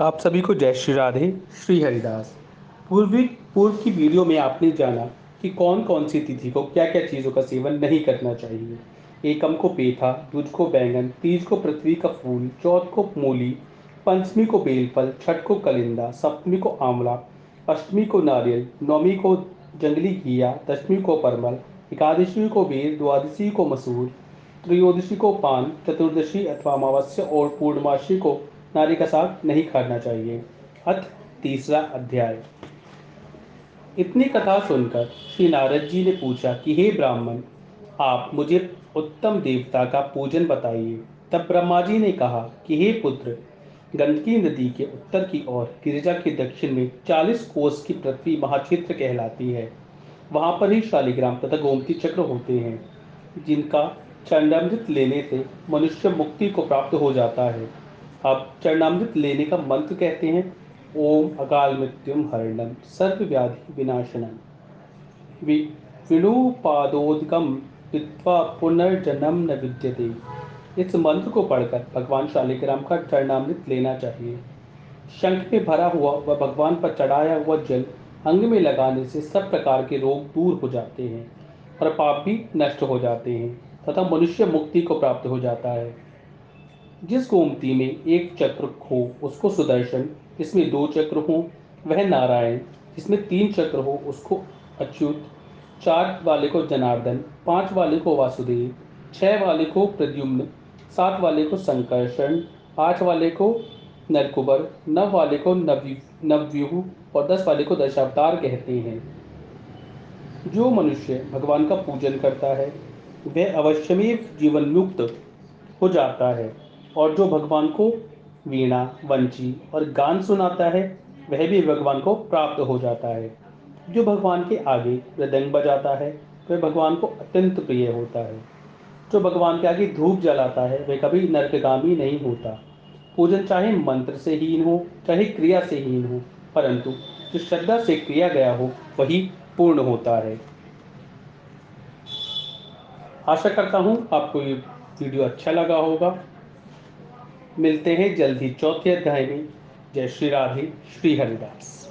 आप सभी को जय श्री राधे, श्री हरिदास। पूर्वी, पूर्व की वीडियो में आपने जाना कि कौन कौन सी तिथि को क्या क्या चीज़ों का सेवन नहीं करना चाहिए। एकम को पेठा, दूज को बैंगन, तीज को पृथ्वी का फूल, चौथ को मूली, पंचमी को बेलफल, छठ को कलिंदा, सप्तमी को आंवला, अष्टमी को नारियल, नौमी को जंगली घिया, दशमी को परमल, एकादशी को बेर, द्वादशी को मसूर, त्रयोदशी को पान, चतुर्दशी अथवा अमावस्या और पूर्णमासी को नारी का साग नहीं खाना चाहिए। अथ तीसरा अध्याय। इतनी कथा सुनकर श्री नारद जी ने पूछा कि, हे ब्राह्मण, आप मुझे उत्तम देवता का पूजन बताइए। तब ब्रह्मा जी ने कहा कि, हे पुत्र गंदकी नदी के उत्तर की ओर, गिरिजा के दक्षिण में चालीस कोस की पृथ्वी महाक्षेत्र कहलाती है। वहाँ पर ही शालिग्राम तथा गोमती चक्र होते हैं, जिनका चंडामृत लेने से मनुष्य मुक्ति को प्राप्त हो जाता है। अब चरणामृत लेने का मंत्र कहते हैं, ओम अकाल मृत्युम हरणम सर्व व्याधि विनाशनम विणुपादोदकम वित्वा पुनर्जन्म न विद्यते। इस मंत्र को पढ़कर भगवान शालिग्राम का चरणामृत लेना चाहिए। शंख में भरा हुआ व भगवान पर चढ़ाया हुआ जल अंग में लगाने से सब प्रकार के रोग दूर हो जाते हैं और पाप भी नष्ट हो जाते हैं तथा मनुष्य मुक्ति को प्राप्त हो जाता है। जिस गोमती में एक चक्र हो, उसको सुदर्शन जिसमें दो चक्र हो, वह नारायण जिसमें तीन चक्र हो, उसको अच्युत, चार वाले को जनार्दन, पाँच वाले को वासुदेव, छह वाले को प्रद्युम्न, सात वाले को संकर्षण, आठ वाले को नरकुबर नव वाले को नवव्यूह और दस वाले को दशावतार कहते हैं। जो मनुष्य भगवान का पूजन करता है, वह अवश्यमेव जीवन मुक्त हो जाता है। और जो भगवान को वीणा, वंची और गान सुनाता है, वह भी भगवान को प्राप्त हो जाता है। जो भगवान के आगे मृदंग बजाता है, वह भगवान को अत्यंत प्रिय होता है। जो भगवान के आगे धूप जलाता है, वह कभी नरकगामी नहीं होता। पूजन चाहे मंत्र से हीन हो, चाहे क्रिया से हीन हो, परंतु जो श्रद्धा से किया गया हो, वही पूर्ण होता है। आशा करता हूँ आपको ये वीडियो अच्छा लगा होगा। मिलते हैं जल्द ही चौथे अध्याय में। जय श्री राधे श्री हरिदास।